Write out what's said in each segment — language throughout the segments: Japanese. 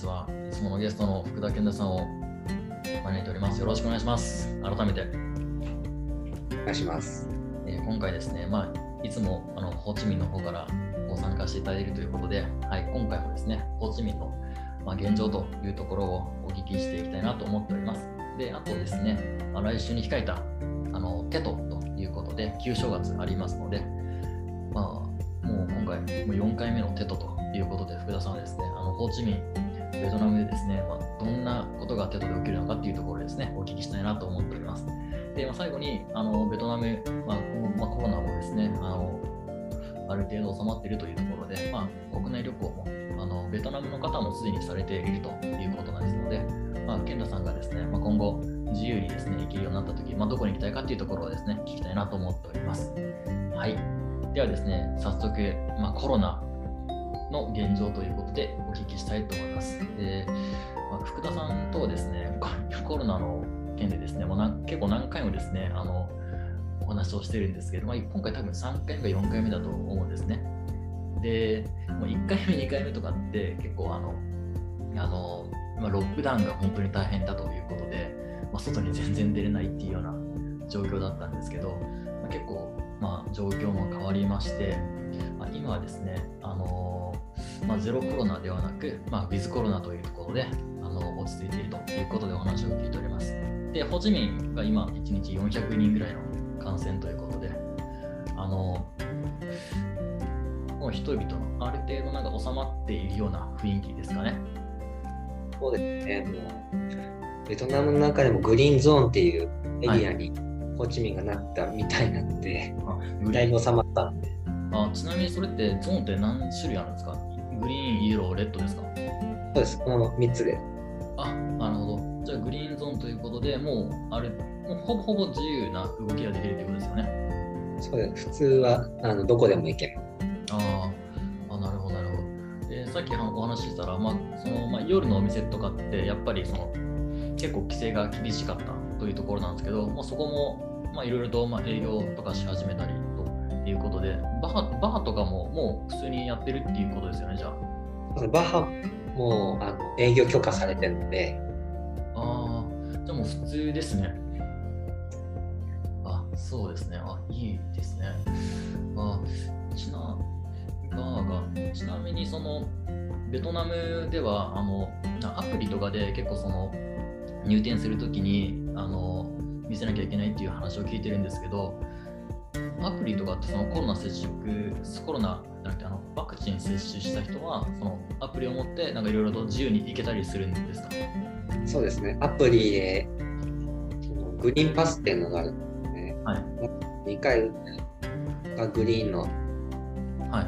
日はいつものゲストの福田健太さんを招いております。よろしくお願いします。改めて、お願いします。えー今回ですね、まあ、いつもあのホーチミンの方からご参加していただいているということで、はい、今回もですね、ホーチミンの、まあ、現状というところをお聞きしていきたいなと思っております。で、あとですね、まあ来週に控えたあのテトということで、旧正月ありますので、まあ、もう今回、もう4回目のテトということで、福田さんはですね、あのホーチミン、ベトナムでですね、まあ、どんなことがテトで起きるのかっていうところですね、お聞きしたいなと思っております。で、まあ、最後にあのベトナム、まあまあ、コロナもですね、あのある程度収まっているというところで、まあ、国内旅行もあのベトナムの方もすでにされているということなんですので、まあ、健太さんがですね、まあ、今後自由にですね、行けるようになったとき、まあ、どこに行きたいかというところをですね、聞きたいなと思っております。はい。ではですね、早速、まあ、コロナの現状ということでお聞きしたいと思います。で、まあ、福田さんとはですね、コロナの件でですね、もうな結構何回もですね、あのお話をしてるんですけど、まあ、今回多分3回目か4回目だと思うんですね。で、もう1回目、2回目とかって結構あの、あのまあ、ロックダウンが本当に大変だということで、まあ、外に全然出れないっていうような状況だったんですけど、まあ、結構、まあ、状況も変わりまして、まあ、今はですね、あのまあ、ゼロコロナではなく、まあ、ウィズコロナというところであの落ち着いているということでお話を聞いております。で、ホーチミンが今、1日400人ぐらいの感染ということで、あのもう人々のある程度なんか収まっているような雰囲気ですかね。そうですね。もうベトナムの中でもグリーンゾーンっていうエリアにホーチミンがなったみたいなので、あグリーンだいぶ収まったんで、あちなみにそれってゾーンって何種類あるんですか？グリーン、イエロー、レッドですか？そうです。この3つで。あ、なるほど。じゃあグリーンゾーンということでもうあれ、もうほぼほぼ自由な動きができるということですよね。そうです。普通はあのどこでも行けます。あーあ、なるほど、なるほど。でさっきお話ししたら、まあそのまあ、夜のお店とかってやっぱりその結構規制が厳しかったというところなんですけど、まあ、そこもまあいろいろとまあ営業とかし始めたりということで、バーバーとかももう普通にやってるっていうことですよね、じゃあ。バッハもあの営業許可されてるので、ああ、じゃあもう普通ですね。あ、そうですね。あ、いいですね。あ、ちな、バーが、ちなみにその、ベトナムでは、あの、アプリとかで結構その、入店するときに、あの、見せなきゃいけないっていう話を聞いてるんですけど、アプリとかってそのコロナ接触、コロナじゃなくてあのワクチン接種した人は、そのアプリを持ってなんかいろいろと自由に行けたりするんですか？そうですね。アプリでグリーンパスっていうのがあるんですね。はい。2回がグリーンのはい。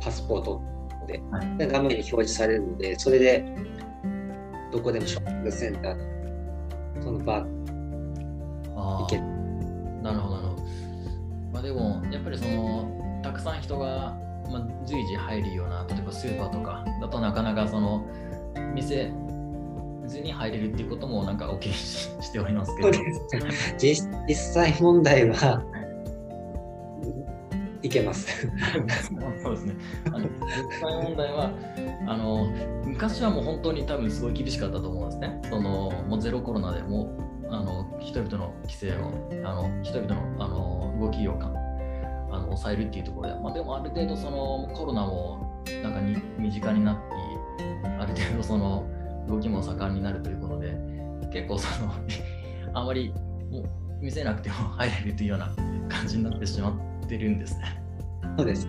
パスポートで,、はいで画面に表示されるので、それでどこでもショッピングセンター、そのバーあ行ける。あ、なるほど、なるほど。まあでも、やっぱりその、たくさん人が、まあ、随時入るような、例えばスーパーとかだとなかなかその、見せずに入れるっていうこともなんかお聞きししておりますけど。実実際問題は、いけます。そうですね。あの実際問題はあの昔はもう本当に多分すごい厳しかったと思うんですね。そのもうゼロコロナでもうあの人々の規制をあの人々のあの動きをかあの抑えるっていうところで、まあ、でもある程度そのコロナもなんかに身近になってある程度その動きも盛んになるということで結構その あまりもう見せなくても入れるというような感じになってしまってるんですね。そうです。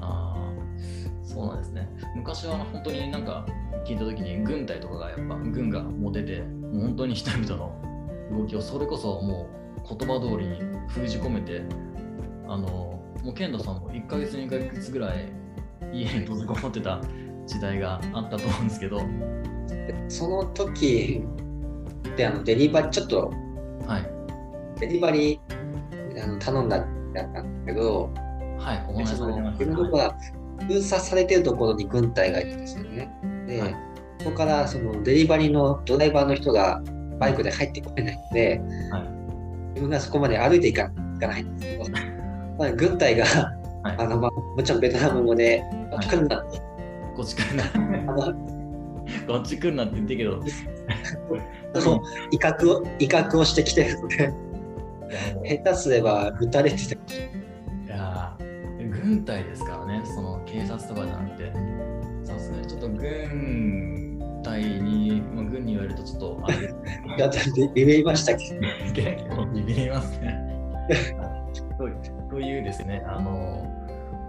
ああ、そうなんですね。昔は本当になんか聞いたときに軍隊とかがやっぱ軍がもう出て、もう本当に人々の動きをそれこそもう言葉通りに封じ込めて、あの、もう健太さんも1ヶ月2ヶ月ぐらい家に閉じこもってた時代があったと思うんですけど、その時であのデリバリー、ちょっとはい。デリバリーあの頼んだってあったんだけど、はい、お話しその自分のとこが封鎖されてるところに軍隊がいるんですよね。で、はいそこからそのデリバリーのドライバーの人がバイクで入ってこれないので、はい自分がそこまで歩いていかないんですけど、まあ、軍隊が、はいあのまあ、もちろんベトナム語で、はい分かんないこっち来るな。こっち来るなって言ってるけど。威嚇を威嚇をしてきてるので、下手すれば撃たれてた。いやー軍隊ですからね、その警察とかじゃなくて、さすがにちょっと軍隊に、まあ、軍に言われるとちょっと あれでビビりましたけど、結構ビビりますね。とというですね、あの、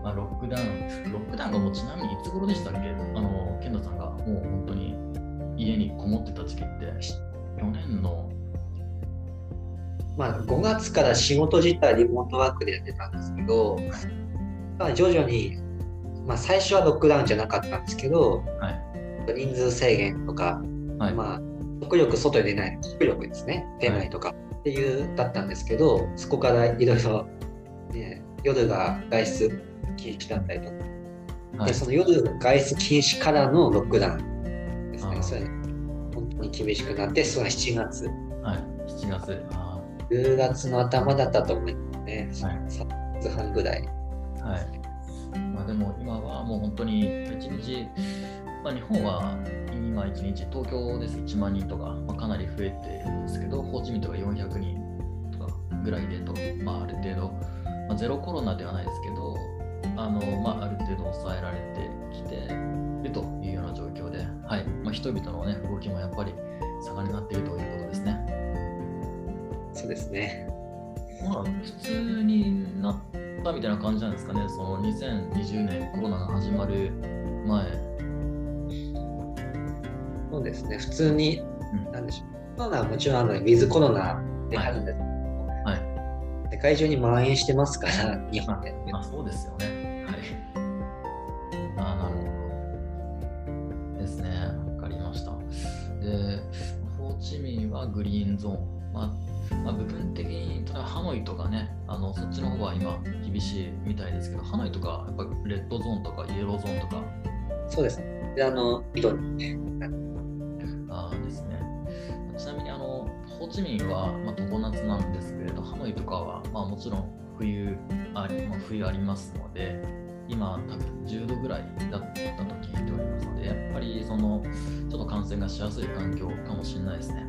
まあ、ロックダウン、ロックダウンがもうちなみにいつ頃でしたっけ？あの、健太さんがもう本当に家にこもってた時期って、去年の、まあ、5月から仕事自体リモートワークでやってたんですけど、まあ、徐々に、まあ、最初はロックダウンじゃなかったんですけど、はい人数制限とか、はい、まあ、極力外に出ない、極力ですね、出ないとか。っていうだったんですけど、そこからいろいろ、ね、夜が外出禁止だったりとか、はい。でその夜外出禁止からのロックダウンですね、それ本当に厳しくなって、それが7月、はい、7月、あ10月の頭だったと思いますね、はい。3月半ぐらい。ーはい。まあ、でも今はもう本当に1日、まあ、日本は今1日、東京です1万人とか、まあ、かなり増えてるんですけど、ホーチミンとか400人とかぐらいでと、まあ、ある程度、まあ、ゼロコロナではないですけど、あのまあ、ある程度抑えられてきているというような状況で、はいまあ、人々の、ね、動きもやっぱり盛んになっているということですね。そうですね。まあ、普通になったみたいな感じなんですかね、その2020年コロナが始まる前。そうですね、普通に、うんなんでしょう、コロナはもちろんあのウィズコロナであるんですけど、はい世界中に蔓延してますから、日本で。まあ、そうですよね。はい。ああ、なるほど。ですね。わかりました。で、ホーチミンはグリーンゾーン。まあ、まあ、部分的に、例えばハノイとかね、あのそっちの方は今厳しいみたいですけど、ハノイとか、やっぱレッドゾーンとかイエローゾーンとか、そうですね。で、あの、糸にあチミンは、まあ、常夏なんですけれど、ハノイとかは、まあ、もちろん冬あり,、まあ、冬ありますので、今多分10度ぐらいだったと聞いておりますので、やっぱりそのちょっと感染がしやすい環境かもしれないですね。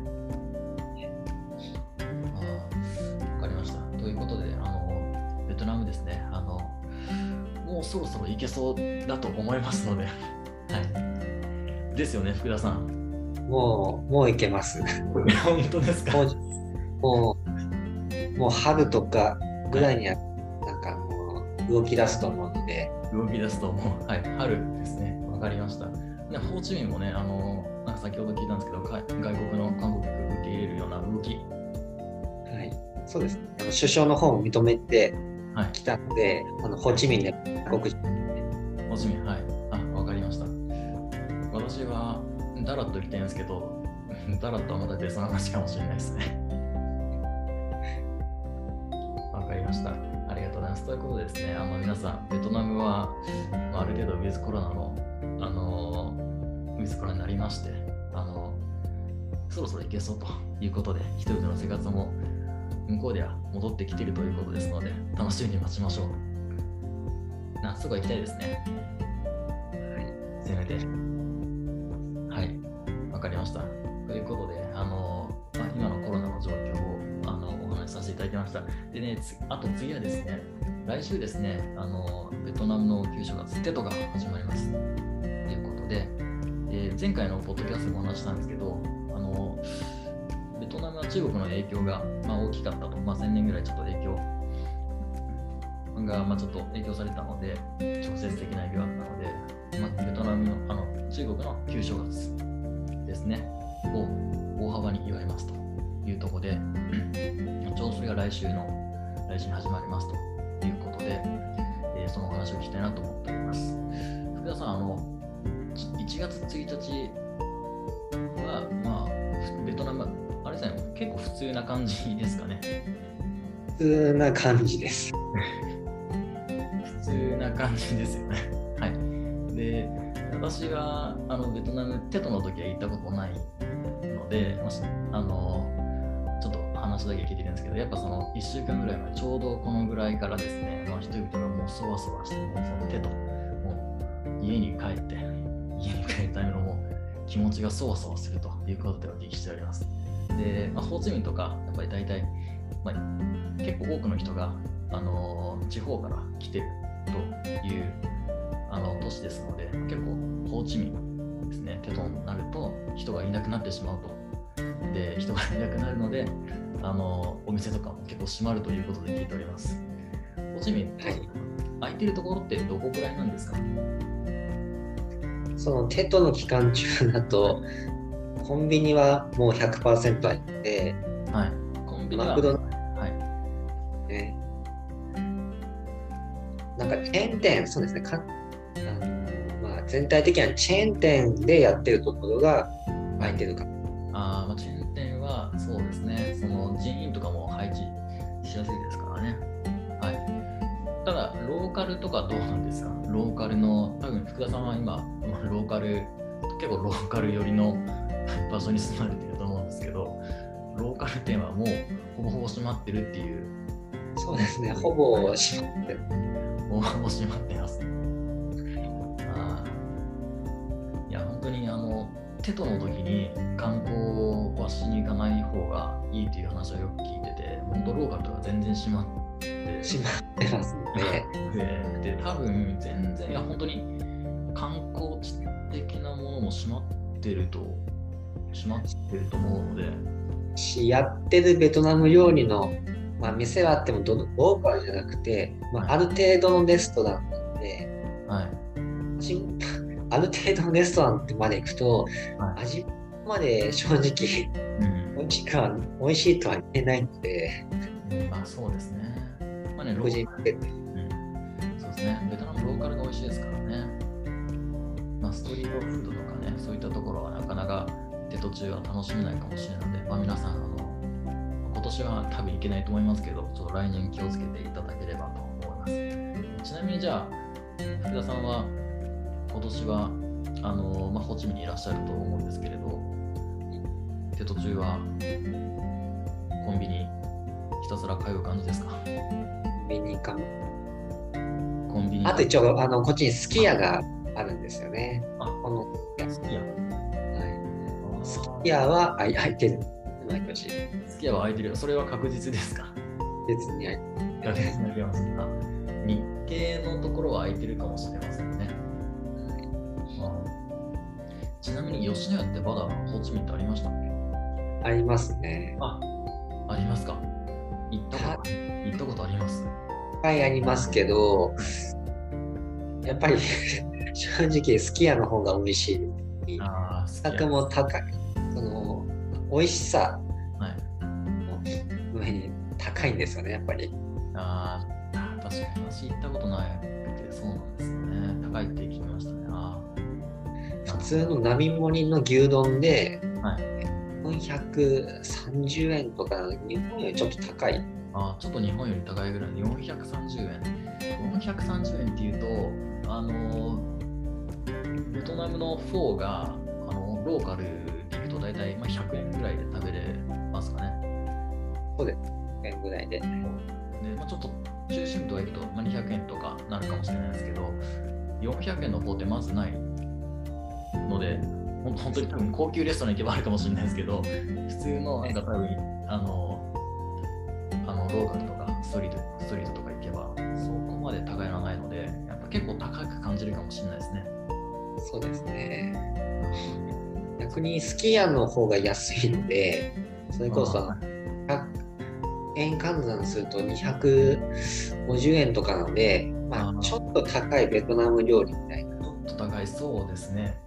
わかりました。ということで、あのベトナムですねあの、もうそろそろ行けそうだと思いますので、はい。ですよね、福田さん。もう、もういけます。本当ですか？もう、もう、春とかぐらいには、なんかもう、動き出すと思うので、動き出すともう、はい、春ですね。わかりました。でホーチミンもね、あの、なんか先ほど聞いたんですけど、か外国の観光客受け入れるような動き、はい。そうですね。あの首相の方も認めてはい、きたので、あの、ホーチミンで国ホーチミン、はい、あ、わかりました。私はダラッと行きたいんですけど、ダラッとはまた別の話かもしれないですね。わかりました。ありがとうございます。ということでですね、あの皆さん、ベトナムは、まあ、ある程度ウィズコロナの、あのウィズコロナになりまして、あのそろそろ行けそうということで、人々の生活も向こうでは戻ってきているということですので、楽しみに待ちましょう。夏が行きたいですね。せめて。かりました。ということで、あのまあ、今のコロナの状況をあのお話しさせていただきました。でね、あと次はですね、来週ですね、あのベトナムの旧正月テトが始まります。ということで、え前回のポッドキャストでもお話したんですけど、あのベトナムは中国の影響が、まあ、大きかったと、まあ、1000年ぐらいちょっと影響が、まあ、ちょっと影響されたので、直接的な影響があったので、まあ、ベトナムのあの中国の旧正月ね、を大幅に祝いますというところで、ちょうどそれが来週の、来週に始まりますということで、えーそのお話を聞きたいなと思っております。福田さん、あの1月1日は、まあ、ベトナム、あれですね、結構普通な感じですかね。普通な感じです。普通な感じですよね。私はあのベトナム、テトの時は行ったことないので、まああのちょっと話だけ聞いてるんですけど、やっぱその1週間ぐらい前、ちょうどこのぐらいからですね、まあ、人々がもうそわそわして、もうそのテト、もう家に帰って、家に帰るためのもう気持ちがそわそわするということでお聞きしております。で、まあ、ホーチミンとか、やっぱり大体、まあ、結構多くの人が、あの地方から来てるというあの都市ですので、結構ホーチミンですね、テトになると人がいなくなってしまうと。で、人がいなくなるので、あのお店とかも結構閉まるということで聞いております。ホーチミン、はい。空いてるところってどこくらいなんですか？そのテトの期間中だと、コンビニはもう100%空いて、はい。コンビニは、マクド。はい。ね、なんかチェーン店、そうですね、か全体的にはチェーン店でやってるところが空いてるかあーまあ、チェーン店はそうですね、その人員とかも配置しやすいですからね。はい。ただ、ローカルとかどうなんですか？ローカルの、多分福田さんは今、まあローカル、結構ローカル寄りの場所に住まれてると思うんですけど、ローカル店はもうほぼほぼ閉まってるっていう、そうですね、ほぼ閉まってる。ほ ぼほぼ閉まってます。当にあの、テトの時に観光はしに行かない方がいいという話をよく聞いてて、本当ローカルとか全然閉まって閉まってますので、で、で多分全然、いや、本当に観光地的なものも閉まってると、閉まってると思うので、しやってるベトナム料理の、まあ、店はあってもどのローカルじゃなくて、まあ、ある程度のレストランなので、はい。しある程度のレストランまで行くと、はい味まで正直うん美味しくは美味しいとは言えないので、まあそうですね。まあね、ロ個ー人的にうんそうですね。ベトナムローカルが美味しいですからね。まあ、ストリートフードとかね、そういったところはなかなか手途中は楽しめないかもしれないので、まあ、皆さん、あの今年は多分行けないと思いますけど、ちょっと来年気をつけていただければと思います。ちなみにじゃあ、福田さんは今年はあの、まあ、ホーチミンにいらっしゃると思うんですけれど、手途中はコンビニひたすら通う感じですか？見に行かんコンビニあと一応あのこっちにすき家があるんですよね。あこの、好きや。はい、すき家はあい空いてる。毎年。好き家は空いてるよ。それは確実ですか？別に空いて確実に空いてます。あ日系のところは空いてるかもしれませんちなみに吉野家ってまだホーチミンってありましたっけ？ありますね。あ、ありますか行ったこと行ったことあります？いっぱいありますけど、やっぱり 正直すき家の方が美味しい。ああ、好価格。も高い。その美味しさはい。の上に高いんですよね、やっぱり。あーあー、確かに私行ったことなくて、そうなんで通の並盛りの牛丼で、はい430円とか、日本よりちょっと高い。ーあー、ちょっと日本より高いぐらいで430円。430円っていうと、あのーベトナムのフォーがあのローカルで行くと大体まあ100円ぐらいで食べれますかね。円ぐらいで。で、まあ、ちょっと中心部とか行くと、まあ、200円とかなるかもしれないですけど、400円の方ってまずないので、本当に多分高級レストラン行けばあるかもしれないですけど、普通のなんか多分、あの、あのローカルとかストリートストリートとか行けば、そこまで高いのはないので、やっぱ結構高く感じるかもしれないですね。そうですね。逆にすき家の方が安いので、それこそあ100円換算すると250円とかなので、まあ、ちょっと高いベトナム料理みたいな。ちょっと高いそうですね。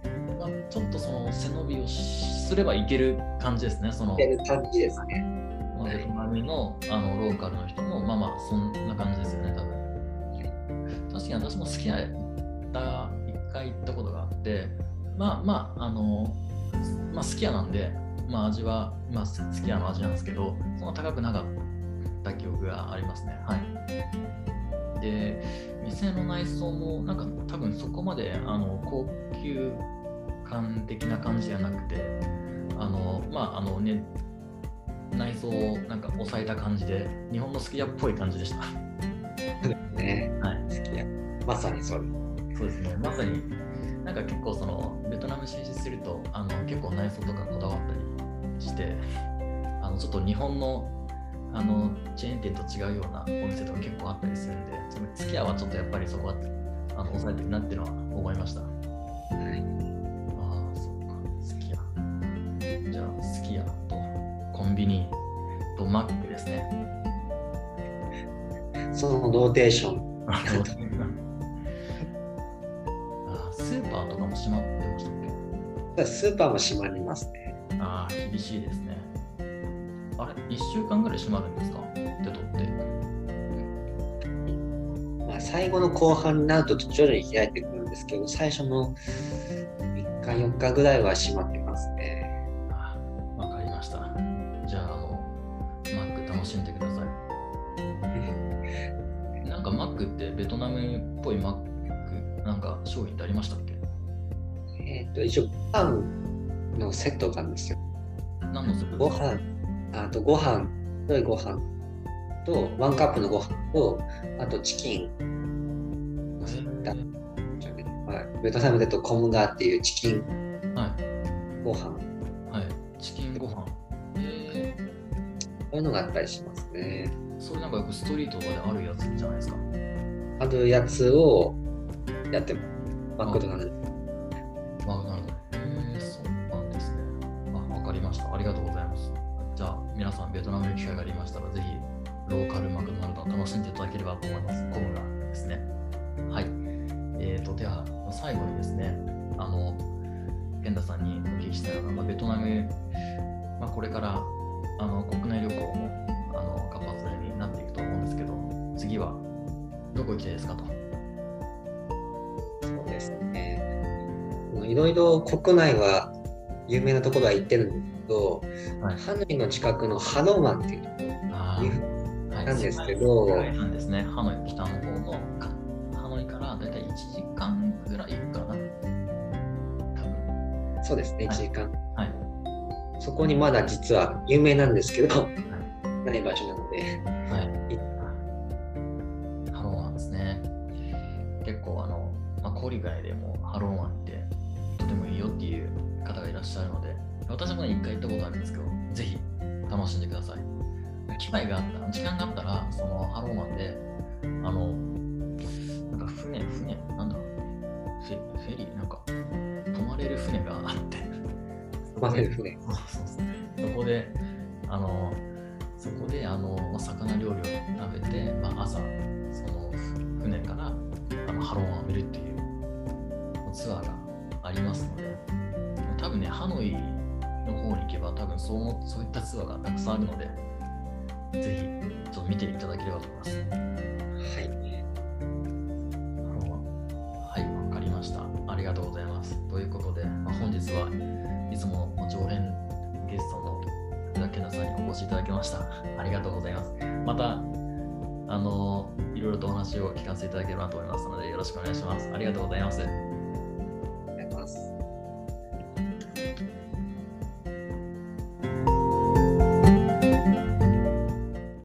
まあ、ちょっとその背伸びをすればいける感じですね。そのやる感じですね。まあ、ベトナムのあのローカルの人も、まあまあ、そんな感じですよね、多分。確かに私も好きな、った、一回行ったことがあって、まあまあ、あの、まあ、好き家なんで、まあ味は、まあ、好き家の味なんですけど、そんな高くなかった記憶がありますね。はい。で、店の内装も、なんか多分そこまであの高級感的な感じじゃなくて、あの、まあ、あのね、内装をなんか抑えた感じで、日本のすき家っぽい感じでした。ね。はい。好き家。まさにそれ。そうですね。まさに、なんか結構そのベトナム進出するとあの結構内装とかこだわったりしてあのちょっと日本のあのチェーン店と違うようなお店とか結構あったりするんで、そのスキヤはちょっとやっぱりそこはあの抑えてるなっていうのは思いました。はい、じゃあ、スキヤとコンビニとマックですね。そのローテーション。あスーパーとかも閉まってましたっけ？スーパーも閉まりますね。ああ、厳しいですね。あれ、1週間ぐらい閉まるんですか？テトって。まあ、最後の後半になると徐々に開いてくるんですけど、最初の3日、4日ぐらいは閉まってますね。楽しんでください。なんかマックってベトナムっぽいマック、なんか商品ってありましたっけ？えっ、と、一応、パンのセットがあるんですよ。何のスープご飯、あとご飯、白いご飯と、ワンカップのご飯と、あとチキンのセット。はい、ベトナムだとコムガっていうチキンはい。ご飯、そういうのがあったりしますね。ー、それなんかよくストリートとかであるやつじゃないですか？あるやつをやってます。マクドナルド。マクドナルド。えー、そうなんですね。あ、わかりました。ありがとうございます。じゃあ、皆さん、ベトナムに機会がありましたら、ぜひ、ローカルマクドナルドを楽しんでいただければと思います。コムがですね。はい。えーと、では、最後にですね、あの、ペンダさんにお聞きしたいのが、まあ、ベトナム、まあ、これからあの国内旅行もあの活発になっていくと思うんですけど、次はどこ行きたいですかと。そうですね。いろいろ国内は有名なところは行ってるんですけど、はいハノイの近くのハノーマンっていうなんですけどなんですね。ハノイ北の方のかハノイからだいたい1時間ぐらいかな。多分そうですね、はい1時間。はい。そこにまだ実は有名なんですけど、ない場所なので、はい。ハロン湾ですね。結構あの、まあ、郊外でもハロン湾ってとてもいいよっていう方がいらっしゃるので、私もね、一回行ったことあるんですけど、ぜひ楽しんでください。機会があったら、時間があったら、そのハロン湾で、あの、なんか船、船、なんだ、フェフェリー、なんか、泊まれる船があって、泊まれる船。そうそこで、あの、そこで、あの、まあ、魚料理を食べて、まあ、朝、そのふ船からあのハロンを浴びるっていうツアーがありますので、多分ね、ハノイの方に行けば、多分そのそういったツアーがたくさんあるので、ぜひ、ちょっと見ていただければと思います。はい。お越しいただきました。ありがとうございます。また、あの、いろいろとお話を聞かせていただければと思いますので、よろしくお願いします。ありがとうございます。